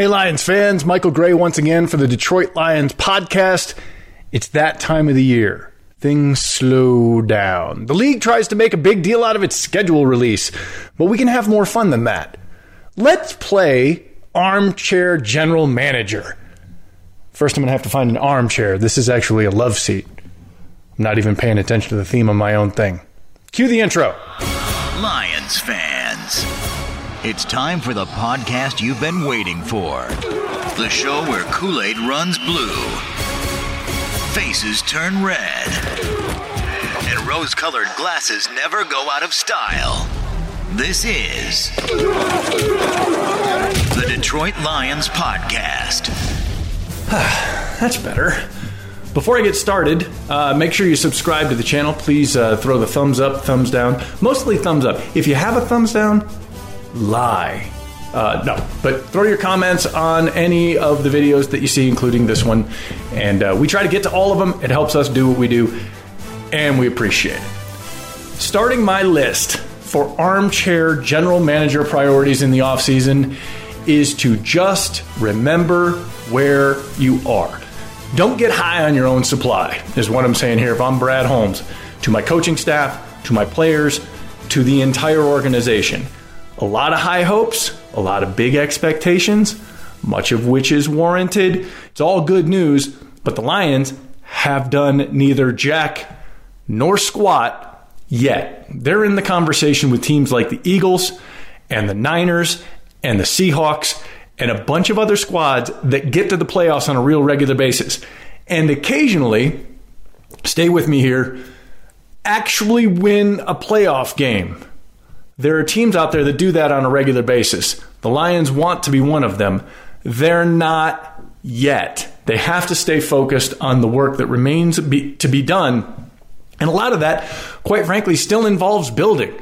Hey, Lions fans, Michael Grey once again for the Detroit Lions podcast. It's that time of the year. Things slow down. The league tries to make a big deal out of its schedule release, but we can have more fun than that. Let's play Armchair General Manager. First, I'm going to have to find an armchair. This is actually a love seat. I'm not even paying attention to the theme of my own thing. Cue the intro. Lions fans. It's time for the podcast you've been waiting for. The show where Kool Aid runs blue, faces turn red, and rose colored glasses never go out of style. This is the Detroit Lions Podcast. That's better. Before I get started, uh, make sure you subscribe to the channel. Please uh, throw the thumbs up, thumbs down. Mostly thumbs up. If you have a thumbs down, lie. Uh, no, but throw your comments on any of the videos that you see, including this one. And uh, we try to get to all of them. It helps us do what we do, and we appreciate it. Starting my list for armchair general manager priorities in the offseason is to just remember where you are. Don't get high on your own supply, is what I'm saying here. If I'm Brad Holmes, to my coaching staff, to my players, to the entire organization. A lot of high hopes, a lot of big expectations, much of which is warranted. It's all good news, but the Lions have done neither jack nor squat yet. They're in the conversation with teams like the Eagles and the Niners and the Seahawks and a bunch of other squads that get to the playoffs on a real regular basis. And occasionally, stay with me here, actually win a playoff game. There are teams out there that do that on a regular basis. The Lions want to be one of them. They're not yet. They have to stay focused on the work that remains be, to be done. And a lot of that, quite frankly, still involves building.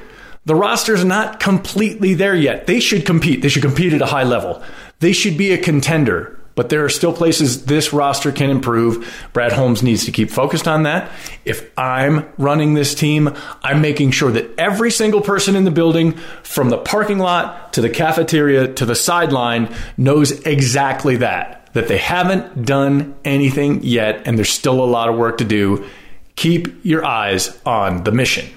The roster's not completely there yet. They should compete. They should compete at a high level. They should be a contender. But there are still places this roster can improve. Brad Holmes needs to keep focused on that. If I'm running this team, I'm making sure that every single person in the building, from the parking lot to the cafeteria to the sideline, knows exactly that. That they haven't done anything yet, and there's still a lot of work to do. Keep your eyes on the mission.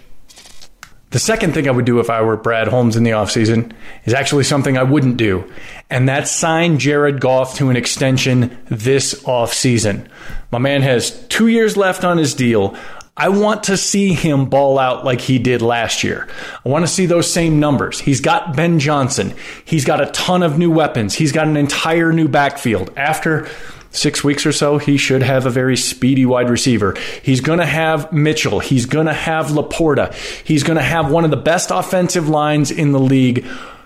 The second thing I would do if I were Brad Holmes in the offseason is actually something I wouldn't do, and that's sign Jared Goff to an extension this offseason. My man has two years left on his deal. I want to see him ball out like he did last year. I want to see those same numbers. He's got Ben Johnson. He's got a ton of new weapons. He's got an entire new backfield. After six weeks or so, he should have a very speedy wide receiver. He's going to have Mitchell. He's going to have LaPorta. He's going to have one of the best offensive lines in the league.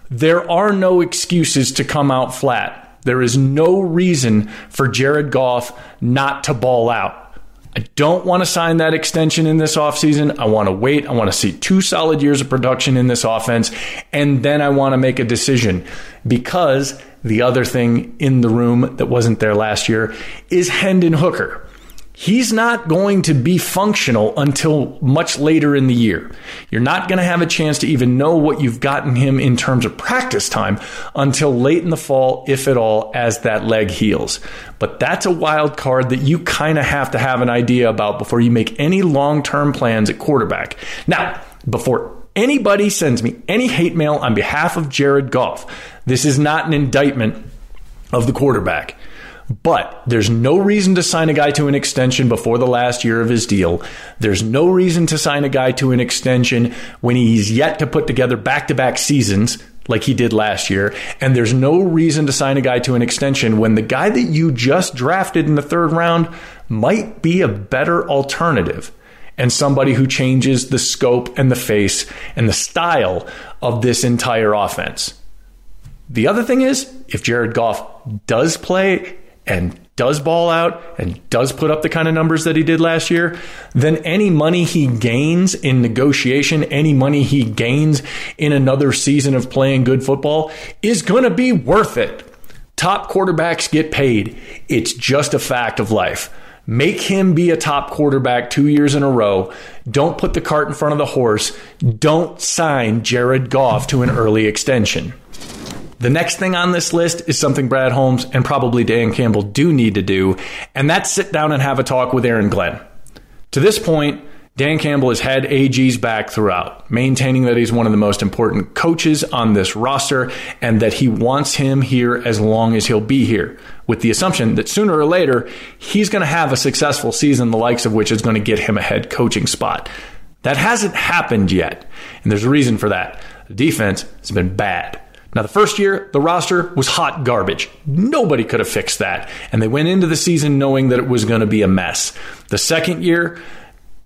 There are no excuses to come out flat. There is no reason for Jared Goff not to ball out. I don't want to sign that extension in this offseason. I want to wait. I want to see two solid years of production in this offense. And then I want to make a decision because the other thing in the room that wasn't there last year is Hendon Hooker. He's not going to be functional until much later in the year. You're not going to have a chance to even know what you've gotten him in terms of practice time until late in the fall, if at all, as that leg heals. But that's a wild card that you kind of have to have an idea about before you make any long term plans at quarterback. Now, before anybody sends me any hate mail on behalf of Jared Goff, this is not an indictment of the quarterback. But there's no reason to sign a guy to an extension before the last year of his deal. There's no reason to sign a guy to an extension when he's yet to put together back to back seasons like he did last year. And there's no reason to sign a guy to an extension when the guy that you just drafted in the third round might be a better alternative and somebody who changes the scope and the face and the style of this entire offense. The other thing is, if Jared Goff does play and does ball out and does put up the kind of numbers that he did last year, then any money he gains in negotiation, any money he gains in another season of playing good football is going to be worth it. Top quarterbacks get paid. It's just a fact of life. Make him be a top quarterback two years in a row. Don't put the cart in front of the horse. Don't sign Jared Goff to an early extension. The next thing on this list is something Brad Holmes and probably Dan Campbell do need to do, and that's sit down and have a talk with Aaron Glenn. To this point, Dan Campbell has had AG's back throughout, maintaining that he's one of the most important coaches on this roster and that he wants him here as long as he'll be here, with the assumption that sooner or later he's going to have a successful season, the likes of which is going to get him a head coaching spot. That hasn't happened yet, and there's a reason for that. The defense has been bad. Now, the first year, the roster was hot garbage. Nobody could have fixed that. And they went into the season knowing that it was going to be a mess. The second year,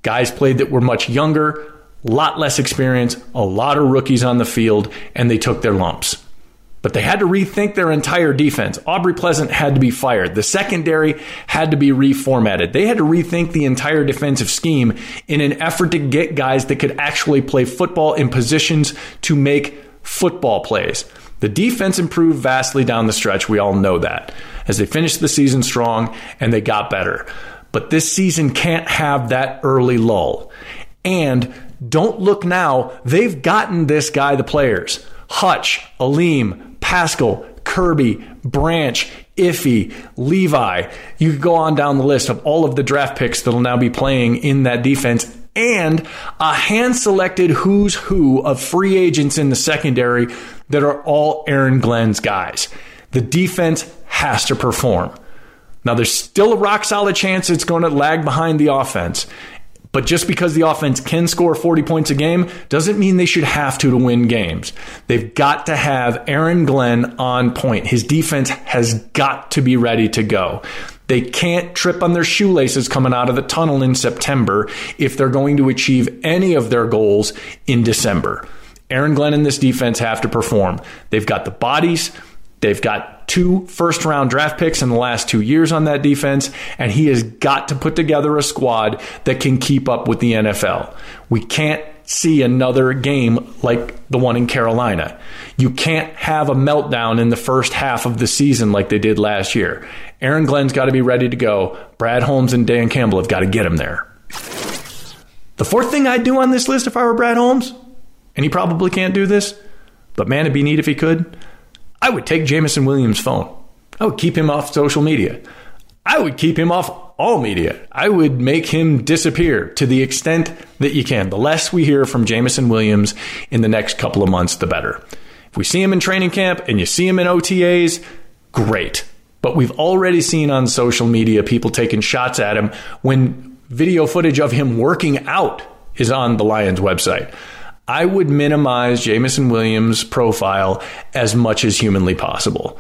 Guys played that were much younger, a lot less experience, a lot of rookies on the field, and they took their lumps. But they had to rethink their entire defense. Aubrey Pleasant had to be fired. The secondary had to be reformatted. They had to rethink the entire defensive scheme in an effort to get guys that could actually play football in positions to make football plays. The defense improved vastly down the stretch. We all know that as they finished the season strong and they got better. But this season can't have that early lull. And don't look now. They've gotten this guy the players. Hutch, Alim, Paschal, Kerby, Branch, Iffy, Levi. You could go on down the list of all of the draft picks that'll now be playing in that defense and a hand selected who's who of free agents in the secondary that are all Aaron Glenn's guys. The defense has to perform. Now, there's still a rock solid chance it's going to lag behind the offense. But just because the offense can score 40 points a game doesn't mean they should have to to win games. They've got to have Aaron Glenn on point. His defense has got to be ready to go. They can't trip on their shoelaces coming out of the tunnel in September if they're going to achieve any of their goals in December. Aaron Glenn and this defense have to perform. They've got the bodies, they've got two first round draft picks in the last two years on that defense, and he has got to put together a squad that can keep up with the NFL. We can't see another game like the one in Carolina. You can't have a meltdown in the first half of the season like they did last year. Aaron Glenn's got to be ready to go. Brad Holmes and Dan Campbell have got to get him there. The fourth thing I'd do on this list if I were Brad Holmes, and he probably can't do this, but man, it'd be neat if he could. I would take Jameson Williams' phone. I would keep him off social media. I would keep him off all media. I would make him disappear to the extent that you can. The less we hear from Jameson Williams in the next couple of months, the better. If we see him in training camp and you see him in OTAs, great. But we've already seen on social media people taking shots at him when video footage of him working out is on the Lions website. I would minimize Jameson Williams' profile as much as humanly possible.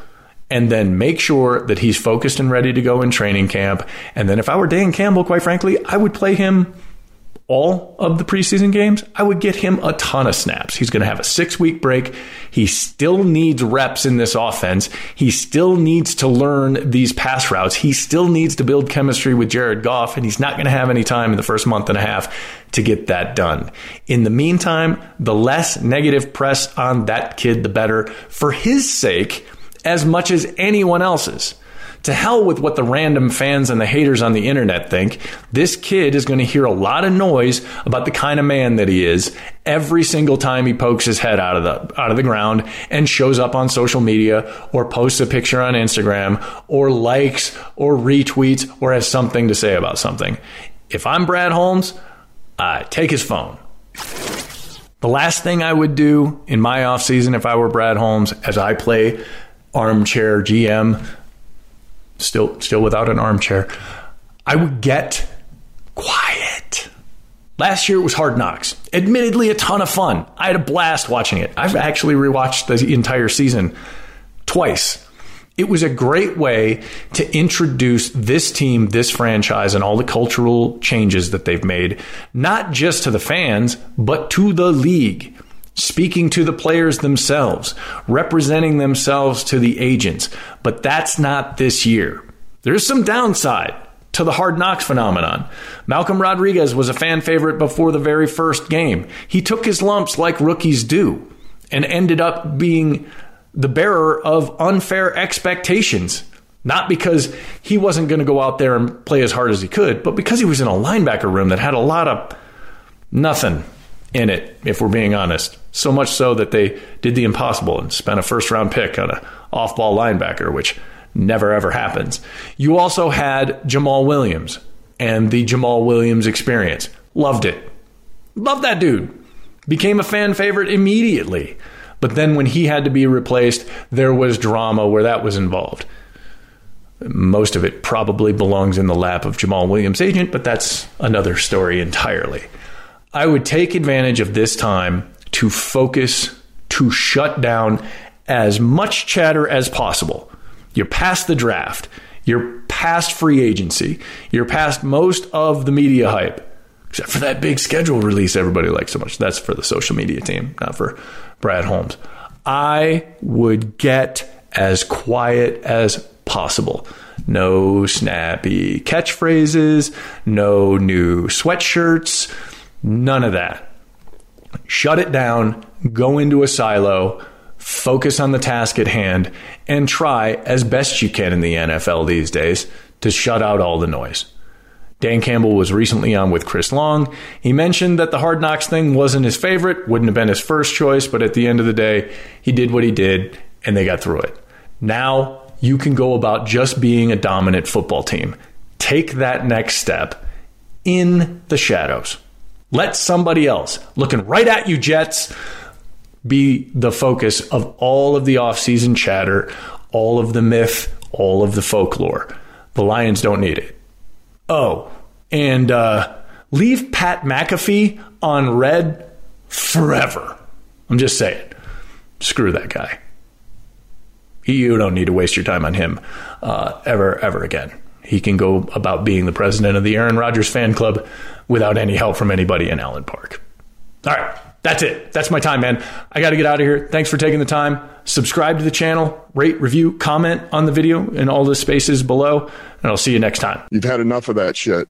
And then make sure that he's focused and ready to go in training camp. And then if I were Dan Campbell, quite frankly, I would play him all of the preseason games, I would get him a ton of snaps. He's going to have a six week break. He still needs reps in this offense. He still needs to learn these pass routes. He still needs to build chemistry with Jared Goff, and he's not going to have any time in the first month and a half to get that done. In the meantime, the less negative press on that kid, the better for his sake as much as anyone else's. To hell with what the random fans and the haters on the internet think. This kid is going to hear a lot of noise about the kind of man that he is every single time he pokes his head out of the out of the ground and shows up on social media or posts a picture on Instagram or likes or retweets or has something to say about something. If I'm Brad Holmes, I take his phone. The last thing I would do in my offseason if I were Brad Holmes as I play armchair GM still still without an armchair, I would get quiet. Last year it was Hard Knocks. Admittedly, a ton of fun. I had a blast watching it. I've actually rewatched the entire season twice. It was a great way to introduce this team, this franchise, and all the cultural changes that they've made, not just to the fans, but to the league speaking to the players themselves, representing themselves to the agents. But that's not this year. There's some downside to the hard knocks phenomenon. Malcolm Rodriguez was a fan favorite before the very first game. He took his lumps like rookies do and ended up being the bearer of unfair expectations. Not because he wasn't going to go out there and play as hard as he could, but because he was in a linebacker room that had a lot of nothing in it, if we're being honest. So much so that they did the impossible and spent a first round pick on an off ball linebacker, which never ever happens. You also had Jamaal Williams and the Jamaal Williams experience. Loved it. Loved that dude. Became a fan favorite immediately. But then when he had to be replaced, there was drama where that was involved. Most of it probably belongs in the lap of Jamaal Williams' agent, but that's another story entirely. I would take advantage of this time to focus, to shut down as much chatter as possible. You're past the draft, you're past free agency, you're past most of the media hype, except for that big schedule release everybody likes so much. That's for the social media team, not for Brad Holmes. I would get as quiet as possible. No snappy catchphrases, no new sweatshirts, none of that. Shut it down, go into a silo, focus on the task at hand, and try as best you can in the NFL these days to shut out all the noise. Dan Campbell was recently on with Chris Long. He mentioned that the hard knocks thing wasn't his favorite, wouldn't have been his first choice, but at the end of the day, he did what he did and they got through it. Now you can go about just being a dominant football team. Take that next step in the shadows. Let somebody else looking right at you, Jets, be the focus of all of the offseason chatter, all of the myth, all of the folklore. The Lions don't need it. Oh, and uh, leave Pat McAfee on red forever. I'm just saying. Screw that guy. You don't need to waste your time on him uh, ever, ever again. He can go about being the president of the Aaron Rodgers fan club without any help from anybody in Allen Park. All right, that's it. That's my time, man. I got to get out of here. Thanks for taking the time. Subscribe to the channel, rate, review, comment on the video in all the spaces below, and I'll see you next time. You've had enough of that shit.